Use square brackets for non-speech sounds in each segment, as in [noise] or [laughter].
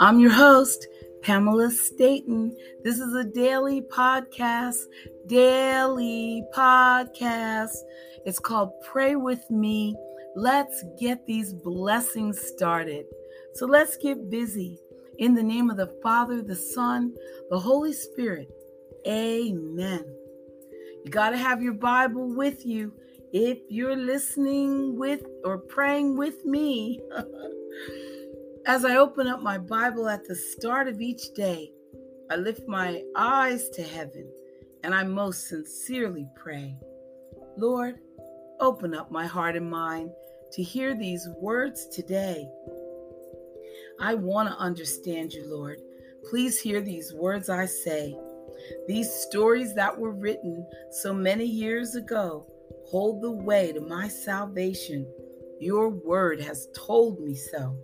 I'm your host, Pamela Staten. This is a daily podcast, daily podcast. It's called Pray With Me. Let's get these blessings started. So let's get busy. In the name of the Father, the Son, the Holy Spirit. Amen. You got to have your Bible with you if you're listening with or praying with me. [laughs] As I open up my Bible at the start of each day, I lift my eyes to heaven and I most sincerely pray, Lord, open up my heart and mind to hear these words today. I want to understand you, Lord. Please hear these words I say. These stories that were written so many years ago hold the way to my salvation. Your word has told me so.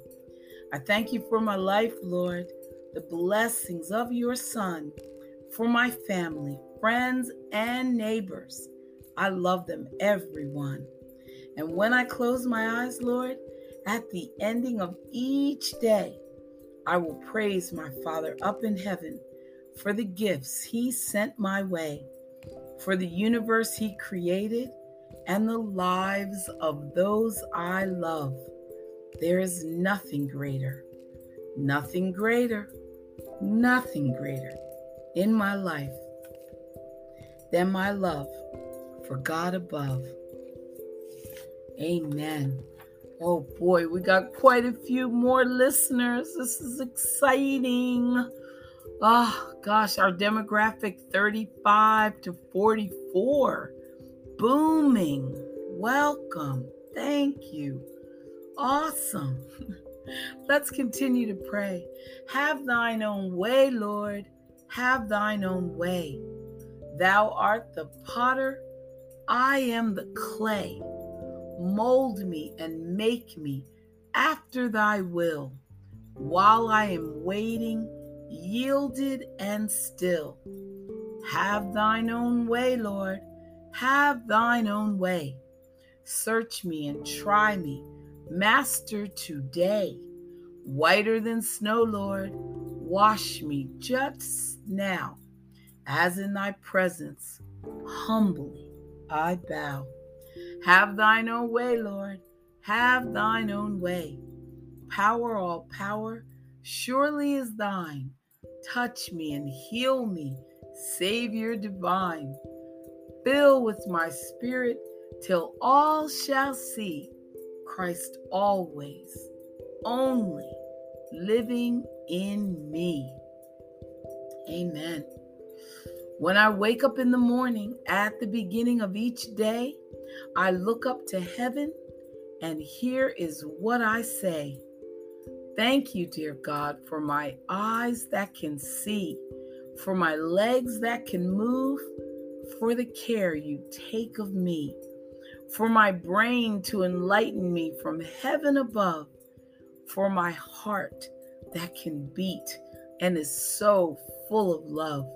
I thank you for my life, Lord, the blessings of your Son, for my family, friends, and neighbors. I love them, everyone. And when I close my eyes, Lord, at the ending of each day, I will praise my Father up in heaven for the gifts he sent my way, for the universe he created, and the lives of those I love. There is nothing greater, nothing greater, nothing greater in my life than my love for God above. Amen. Oh boy, we got quite a few more listeners. This is exciting. Oh gosh, our demographic 35 to 44 booming. Welcome. Thank you. Awesome. [laughs] Let's continue to pray. Have thine own way, Lord. Have thine own way. Thou art the potter, I am the clay. Mold me and make me after thy will. While I am waiting, yielded and still. Have thine own way, Lord. Have thine own way. Search me and try me Master today, whiter than snow, Lord, wash me just now, as in thy presence, humbly I bow. Have thine own way, Lord, have thine own way. Power, all power, surely is thine. Touch me and heal me, Savior divine. Fill with my spirit till all shall see Christ always, only living in me. Amen. When I wake up in the morning at the beginning of each day, I look up to heaven, and here is what I say Thank you, dear God, for my eyes that can see, for my legs that can move, for the care you take of me for my brain to enlighten me from heaven above, for my heart that can beat and is so full of love.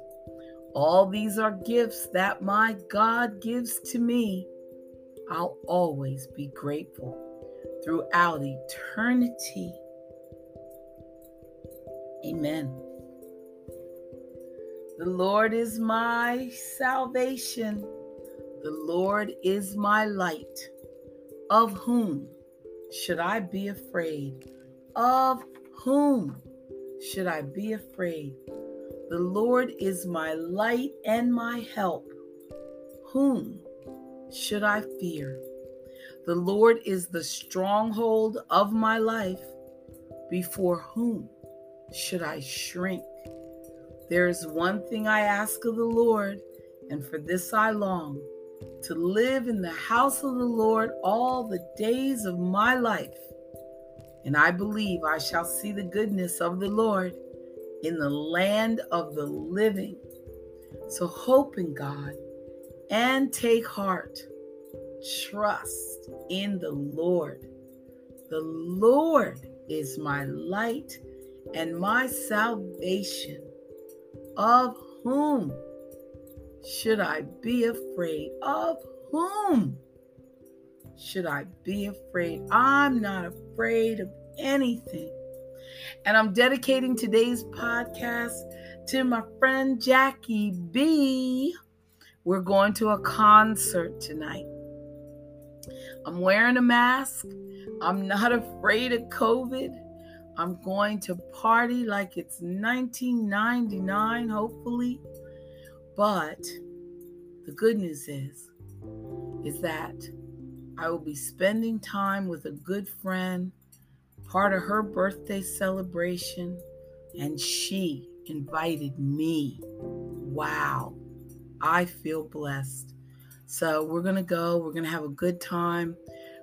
All these are gifts that my God gives to me. I'll always be grateful throughout eternity. Amen. The Lord is my salvation. The Lord is my light. Of whom should I be afraid? Of whom should I be afraid? The Lord is my light and my help. Whom should I fear? The Lord is the stronghold of my life. Before whom should I shrink? There is one thing I ask of the Lord, and for this I long to live in the house of the Lord all the days of my life. And I believe I shall see the goodness of the Lord in the land of the living. So hope in God and take heart. Trust in the Lord. The Lord is my light and my salvation. Of whom should I be afraid? Of whom should I be afraid? I'm not afraid of anything And I'm dedicating today's podcast to my friend Jackie B. We're going to a concert tonight. I'm wearing a mask. I'm not afraid of COVID. I'm going to party like it's 1999, hopefully. But the good news is, is that I will be spending time with a good friend, part of her birthday celebration, and she invited me. Wow, I feel blessed. So we're going to go, we're going to have a good time.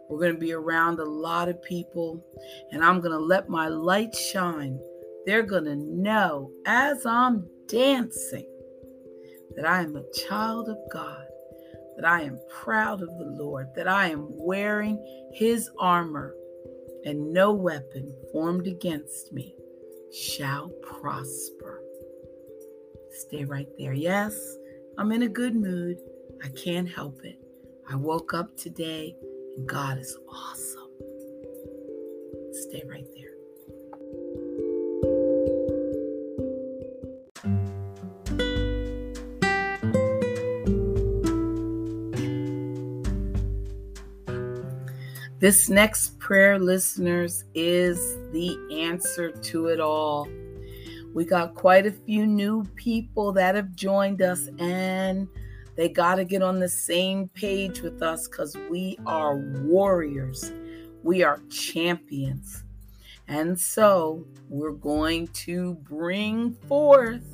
We're going to be around a lot of people, and I'm going to let my light shine. They're going to know as I'm dancing that I am a child of God, that I am proud of the Lord, that I am wearing his armor, and no weapon formed against me shall prosper. Stay right there. Yes, I'm in a good mood. I can't help it. I woke up today and God is awesome. Stay right there. This next prayer, listeners, is the answer to it all. We got quite a few new people that have joined us, and they got to get on the same page with us because we are warriors. We are champions. And so we're going to bring forth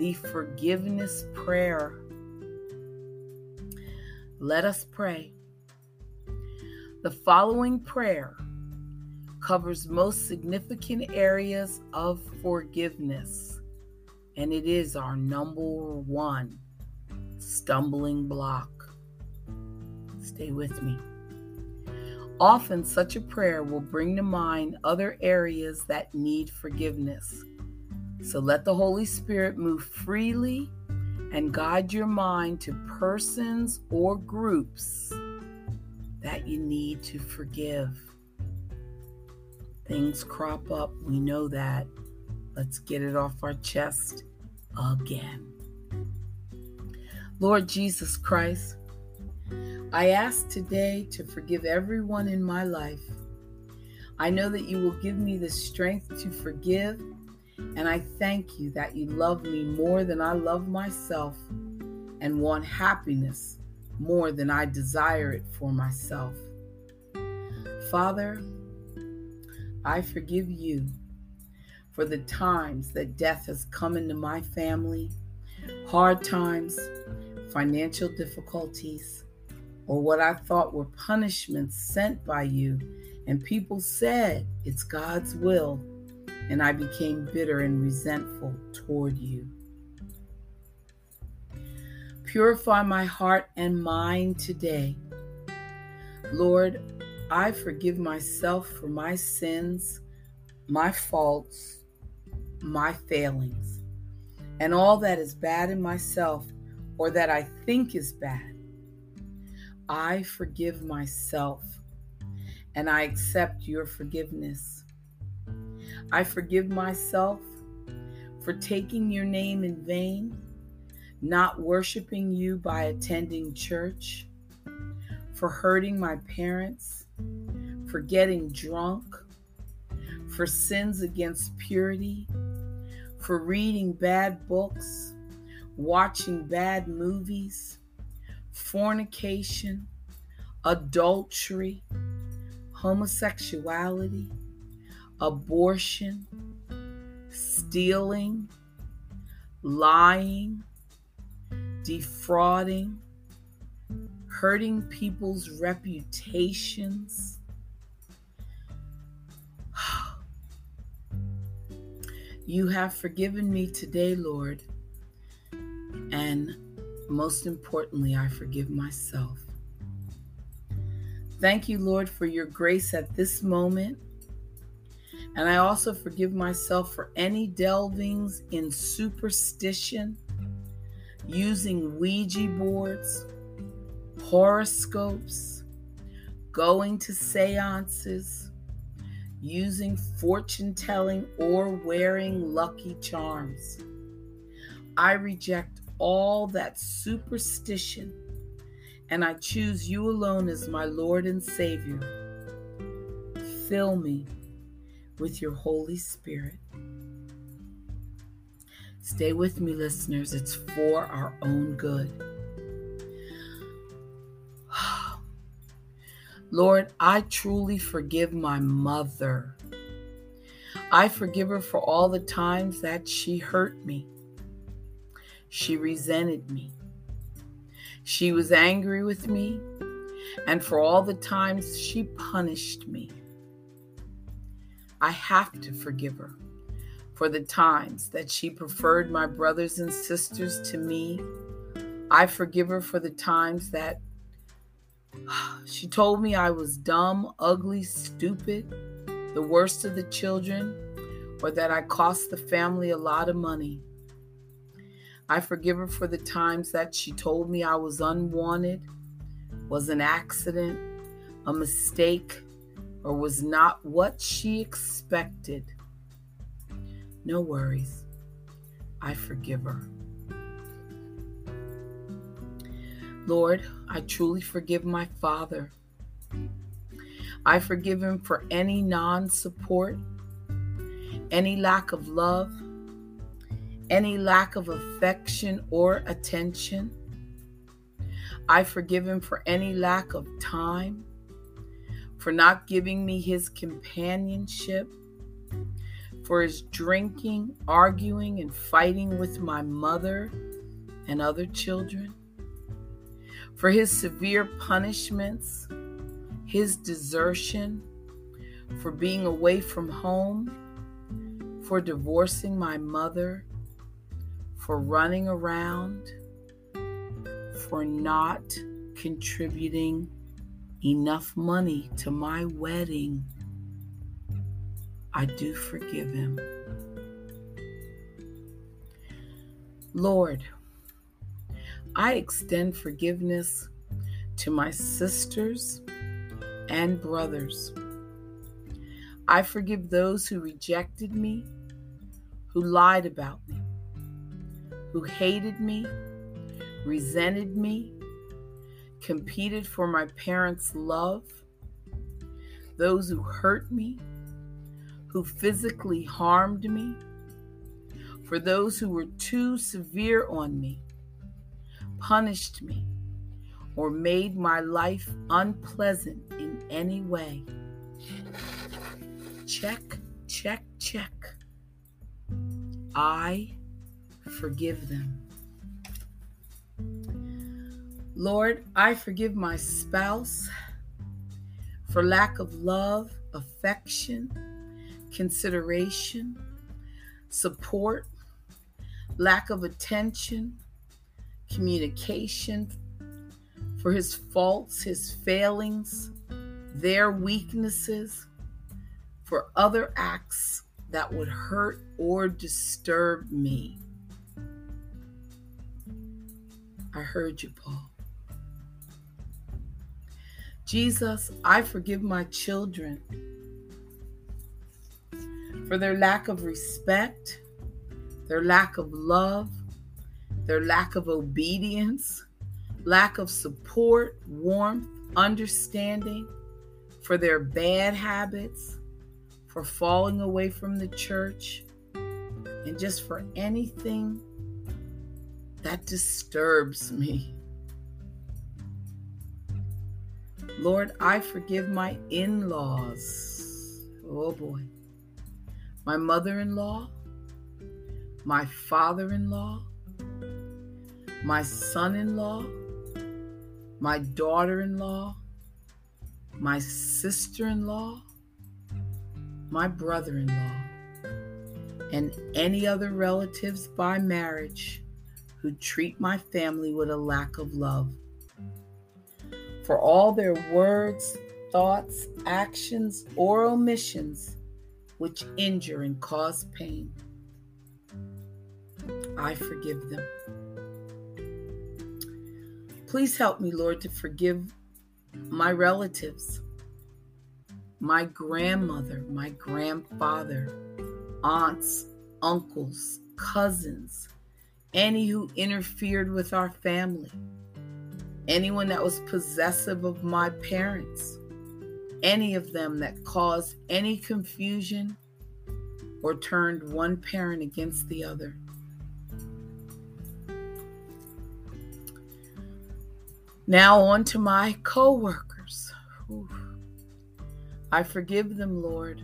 the forgiveness prayer. Let us pray. The following prayer covers most significant areas of forgiveness, and it is our number one stumbling block. Stay with me. Often, such a prayer will bring to mind other areas that need forgiveness. So let the Holy Spirit move freely and guide your mind to persons or groups that you need to forgive. Things crop up, we know that. Let's get it off our chest again. Lord Jesus Christ, I ask today to forgive everyone in my life. I know that you will give me the strength to forgive, and I thank you that you love me more than I love myself and want happiness more than I desire it for myself. Father, I forgive you for the times that death has come into my family, hard times, financial difficulties, or what I thought were punishments sent by you, and people said it's God's will, and I became bitter and resentful toward you. Purify my heart and mind today. Lord, I forgive myself for my sins, my faults, my failings, and all that is bad in myself or that I think is bad. I forgive myself and I accept your forgiveness. I forgive myself for taking your name in vain, not worshiping you by attending church, for hurting my parents, for getting drunk, for sins against purity, for reading bad books watching bad movies, fornication, adultery, homosexuality, abortion, stealing, lying, defrauding, hurting people's reputations. [sighs] You have forgiven me today, Lord and most importantly, I forgive myself. Thank you, Lord, for your grace at this moment. And I also forgive myself for any delvings in superstition, using Ouija boards, horoscopes, going to seances, using fortune telling, or wearing lucky charms. I reject all that superstition and I choose you alone as my Lord and Savior. Fill me with your Holy Spirit. Stay with me, listeners. It's for our own good. [sighs] Lord, I truly forgive my mother. I forgive her for all the times that she hurt me. She resented me. She was angry with me, and for all the times she punished me. I have to forgive her for the times that she preferred my brothers and sisters to me. I forgive her for the times that [sighs] she told me I was dumb, ugly, stupid, the worst of the children, or that I cost the family a lot of money. I forgive her for the times that she told me I was unwanted, was an accident, a mistake, or was not what she expected. No worries. I forgive her. Lord, I truly forgive my father. I forgive him for any non support, any lack of love, any lack of affection or attention. I forgive him for any lack of time, for not giving me his companionship, for his drinking, arguing, and fighting with my mother and other children for his severe punishments, his desertion, for being away from home, for divorcing my mother, for running around, for not contributing enough money to my wedding. I do forgive him. Lord, I extend forgiveness to my sisters and brothers. I forgive those who rejected me, who lied about me, who hated me, resented me, competed for my parents' love, those who hurt me, who physically harmed me, for those who were too severe on me punished me, or made my life unpleasant in any way. Check, check, check. I forgive them. Lord, I forgive my spouse for lack of love, affection, consideration, support, lack of attention, communication, for his faults, his failings, their weaknesses, for other acts that would hurt or disturb me. I heard you, Paul. Jesus, I forgive my children for their lack of respect, their lack of love, their lack of obedience, lack of support, warmth, understanding, for their bad habits, for falling away from the church, and just for anything that disturbs me. Lord, I forgive my in laws. Oh boy. My mother in law, my father in law, my son in law, my daughter in law, my sister in law, my brother in law, and any other relatives by marriage who treat my family with a lack of love. For all their words, thoughts, actions, or omissions which injure and cause pain, I forgive them. Please help me, Lord, to forgive my relatives my grandmother, my grandfather, aunts, uncles, cousins, any who interfered with our family, anyone that was possessive of my parents, any of them that caused any confusion or turned one parent against the other. Now on to my co-workers. I forgive them, Lord.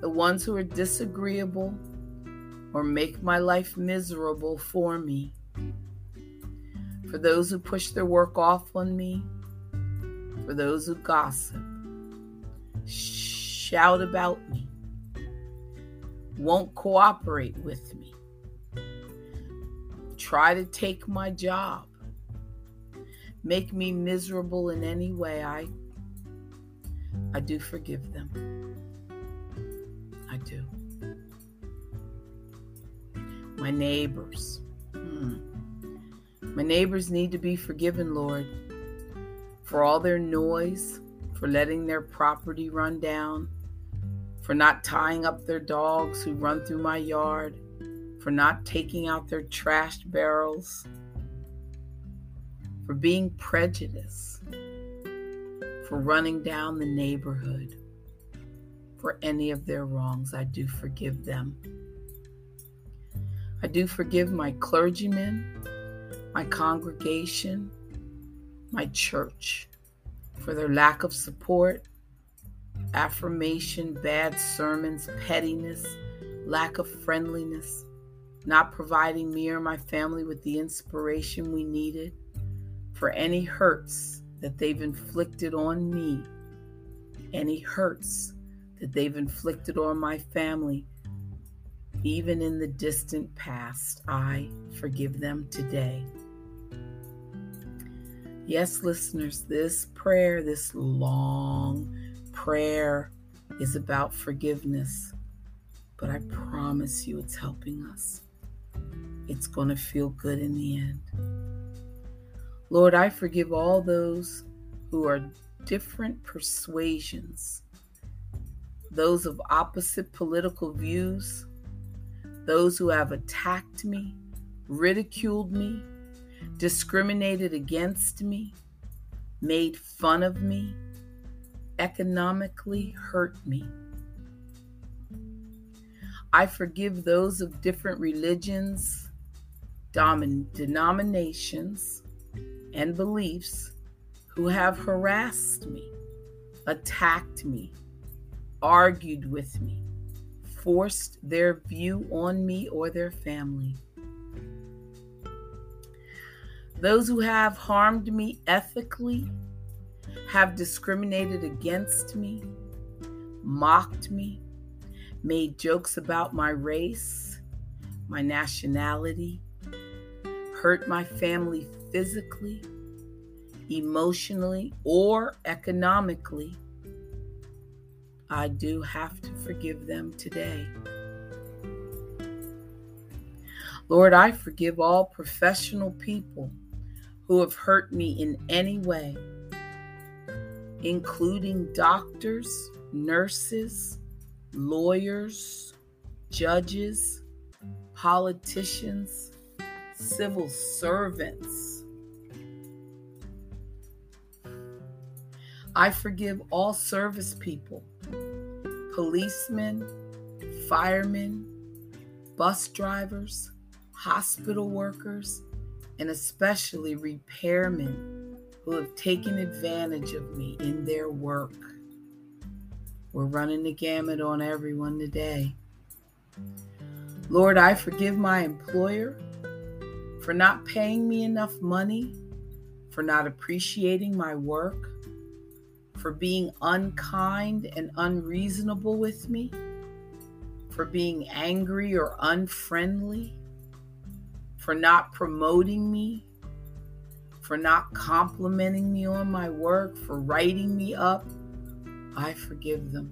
The ones who are disagreeable or make my life miserable for me. For those who push their work off on me. For those who gossip. Shout about me. Won't cooperate with me. Try to take my job make me miserable in any way, I I do forgive them. I do. My neighbors. Hmm. My neighbors need to be forgiven, Lord, for all their noise, for letting their property run down, for not tying up their dogs who run through my yard, for not taking out their trash barrels for being prejudiced, for running down the neighborhood, for any of their wrongs. I do forgive them. I do forgive my clergymen, my congregation, my church for their lack of support, affirmation, bad sermons, pettiness, lack of friendliness, not providing me or my family with the inspiration we needed for any hurts that they've inflicted on me, any hurts that they've inflicted on my family, even in the distant past. I forgive them today. Yes, listeners, this prayer, this long prayer, is about forgiveness, but I promise you it's helping us. It's going to feel good in the end. Lord, I forgive all those who are different persuasions, those of opposite political views, those who have attacked me, ridiculed me, discriminated against me, made fun of me, economically hurt me. I forgive those of different religions, denominations, and beliefs who have harassed me, attacked me, argued with me, forced their view on me or their family. Those who have harmed me ethically, have discriminated against me, mocked me, made jokes about my race, my nationality, hurt my family physically, emotionally, or economically, I do have to forgive them today. Lord, I forgive all professional people who have hurt me in any way, including doctors, nurses, lawyers, judges, politicians, civil servants. I forgive all service people, policemen, firemen, bus drivers, hospital workers, and especially repairmen who have taken advantage of me in their work. We're running the gamut on everyone today. Lord, I forgive my employer for not paying me enough money, for not appreciating my work, for being unkind and unreasonable with me, for being angry or unfriendly, for not promoting me, for not complimenting me on my work, for writing me up. I forgive them.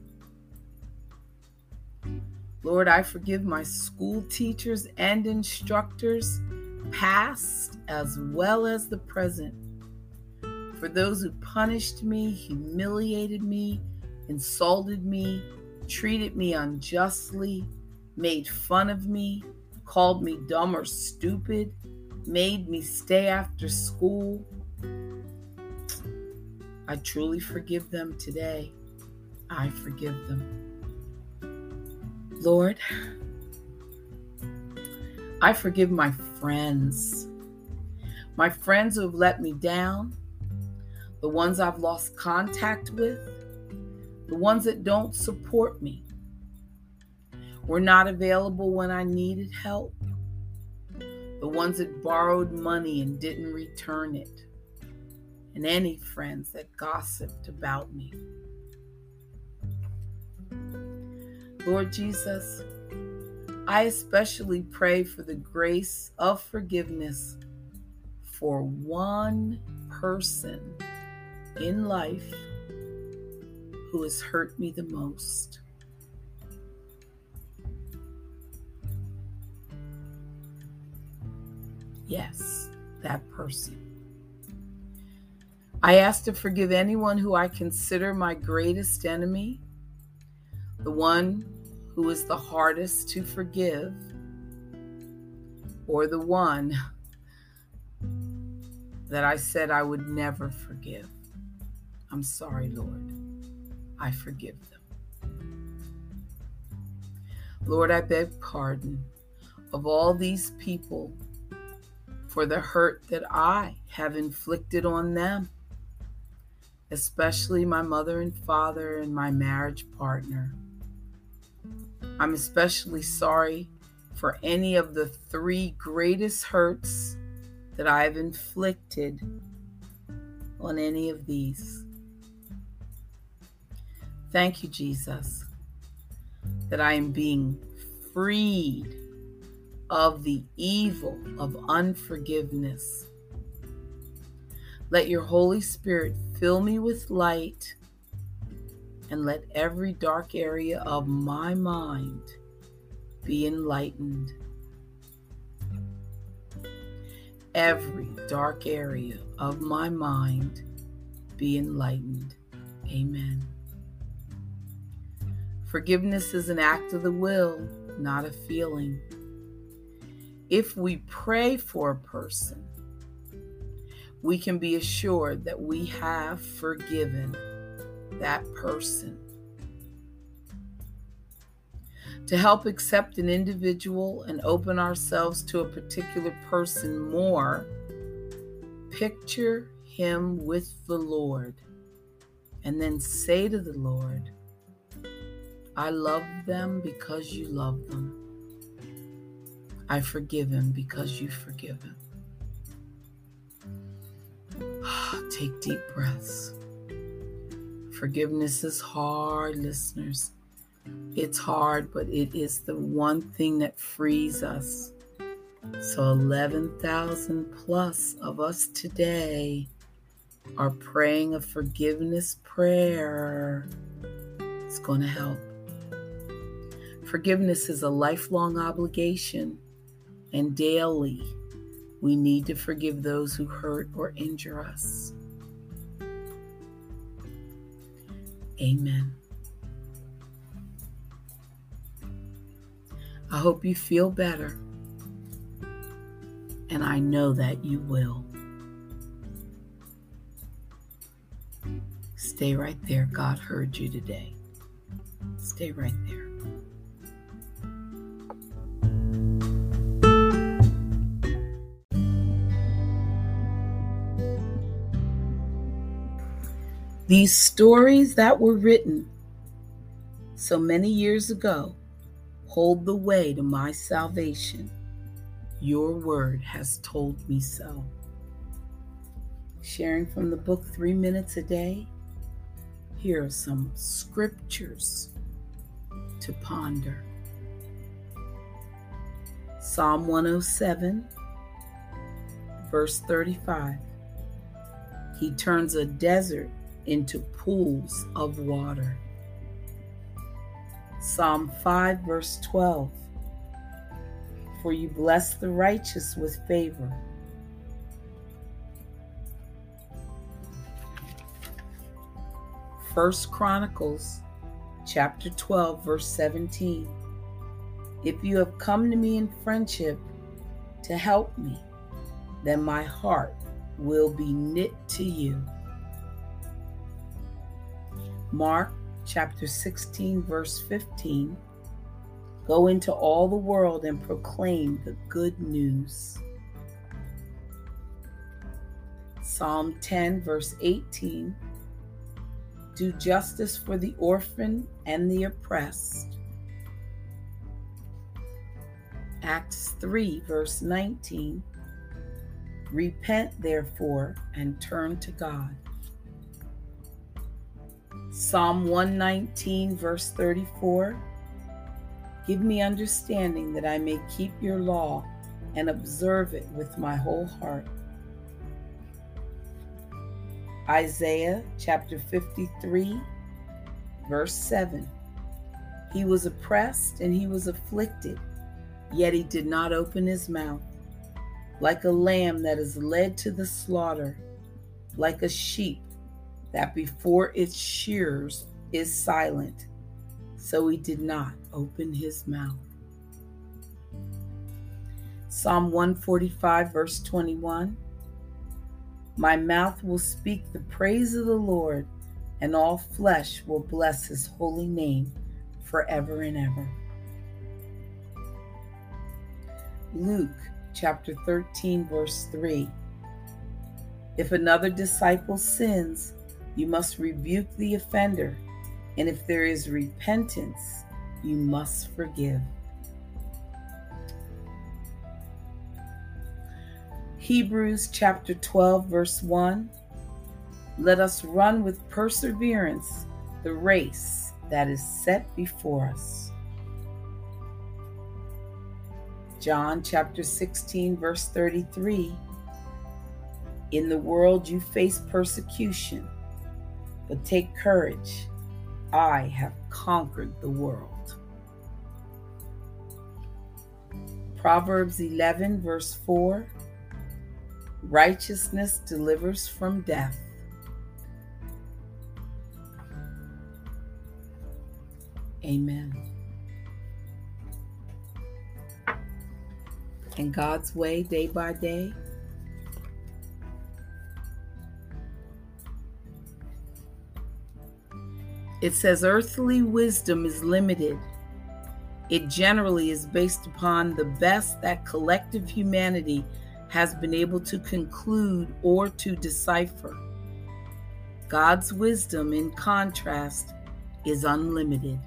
Lord, I forgive my school teachers and instructors, past as well as the present for those who punished me, humiliated me, insulted me, treated me unjustly, made fun of me, called me dumb or stupid, made me stay after school. I truly forgive them today. I forgive them. Lord, I forgive my friends, my friends who have let me down, the ones I've lost contact with, the ones that don't support me, were not available when I needed help, the ones that borrowed money and didn't return it, and any friends that gossiped about me. Lord Jesus, I especially pray for the grace of forgiveness for one person in life who has hurt me the most. Yes, that person. I ask to forgive anyone who I consider my greatest enemy, the one who is the hardest to forgive, or the one that I said I would never forgive. I'm sorry, Lord. I forgive them. Lord, I beg pardon of all these people for the hurt that I have inflicted on them, especially my mother and father and my marriage partner. I'm especially sorry for any of the three greatest hurts that I have inflicted on any of these. Thank you, Jesus, that I am being freed of the evil of unforgiveness. Let your Holy Spirit fill me with light and let every dark area of my mind be enlightened. Every dark area of my mind be enlightened. Amen. Forgiveness is an act of the will, not a feeling. If we pray for a person, we can be assured that we have forgiven that person. To help accept an individual and open ourselves to a particular person more, picture him with the Lord and then say to the Lord, I love them because you love them. I forgive him because you forgive him. [sighs] Take deep breaths. Forgiveness is hard, listeners. It's hard, but it is the one thing that frees us. So, 11,000 plus of us today are praying a forgiveness prayer. It's going to help. Forgiveness is a lifelong obligation, and daily we need to forgive those who hurt or injure us. Amen. I hope you feel better, and I know that you will. Stay right there. God heard you today. Stay right there. These stories that were written so many years ago hold the way to my salvation. Your word has told me so. Sharing from the book Three Minutes a Day, here are some scriptures to ponder. Psalm 107, verse 35. He turns a desert into pools of water. Psalm 5, verse 12 For you bless the righteous with favor. First Chronicles chapter 12 verse 17. If you have come to me in friendship to help me, then my heart will be knit to you. Mark chapter 16 verse 15. Go into all the world and proclaim the good news. Psalm 10, verse 18 Do justice for the orphan and the oppressed. Acts 3, verse 19 Repent, therefore, and turn to God. Psalm 119, verse 34 Give me understanding that I may keep your law and observe it with my whole heart. Isaiah chapter 53, verse 7. He was oppressed and he was afflicted, yet he did not open his mouth. Like a lamb that is led to the slaughter, like a sheep that before its shears is silent, so he did not open his mouth. Psalm 145, verse 21 My mouth will speak the praise of the Lord, and all flesh will bless his holy name forever and ever. Luke chapter 13, verse 3 If another disciple sins, you must rebuke the offender, and if there is repentance, you must forgive. Hebrews chapter 12, verse 1 Let us run with perseverance the race that is set before us. John chapter 16, verse 33 In the world you face persecution, but take courage. I have conquered the world. Proverbs 11, verse 4 Righteousness delivers from death. Amen. In God's way, day by day, it says earthly wisdom is limited it generally is based upon the best that collective humanity has been able to conclude or to decipher. God's wisdom, in contrast, is unlimited.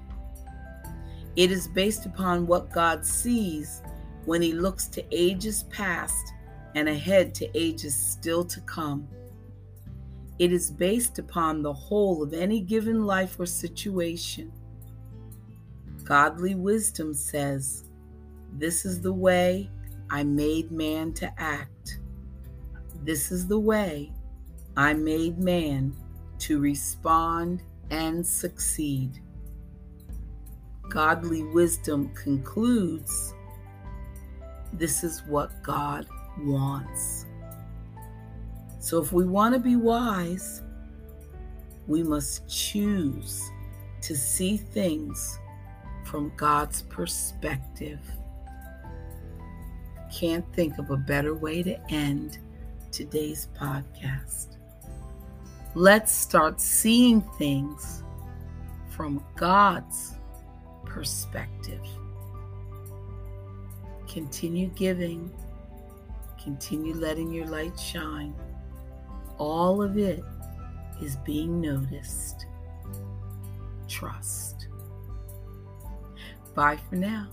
It is based upon what God sees when He looks to ages past and ahead to ages still to come. It is based upon the whole of any given life or situation. Godly wisdom says, This is the way I made man to act. This is the way I made man to respond and succeed. Godly wisdom concludes this is what God wants. So if we want to be wise, we must choose to see things from God's perspective. Can't think of a better way to end today's podcast. Let's start seeing things from God's perspective. Continue giving, continue letting your light shine. All of it is being noticed. Trust. Bye for now.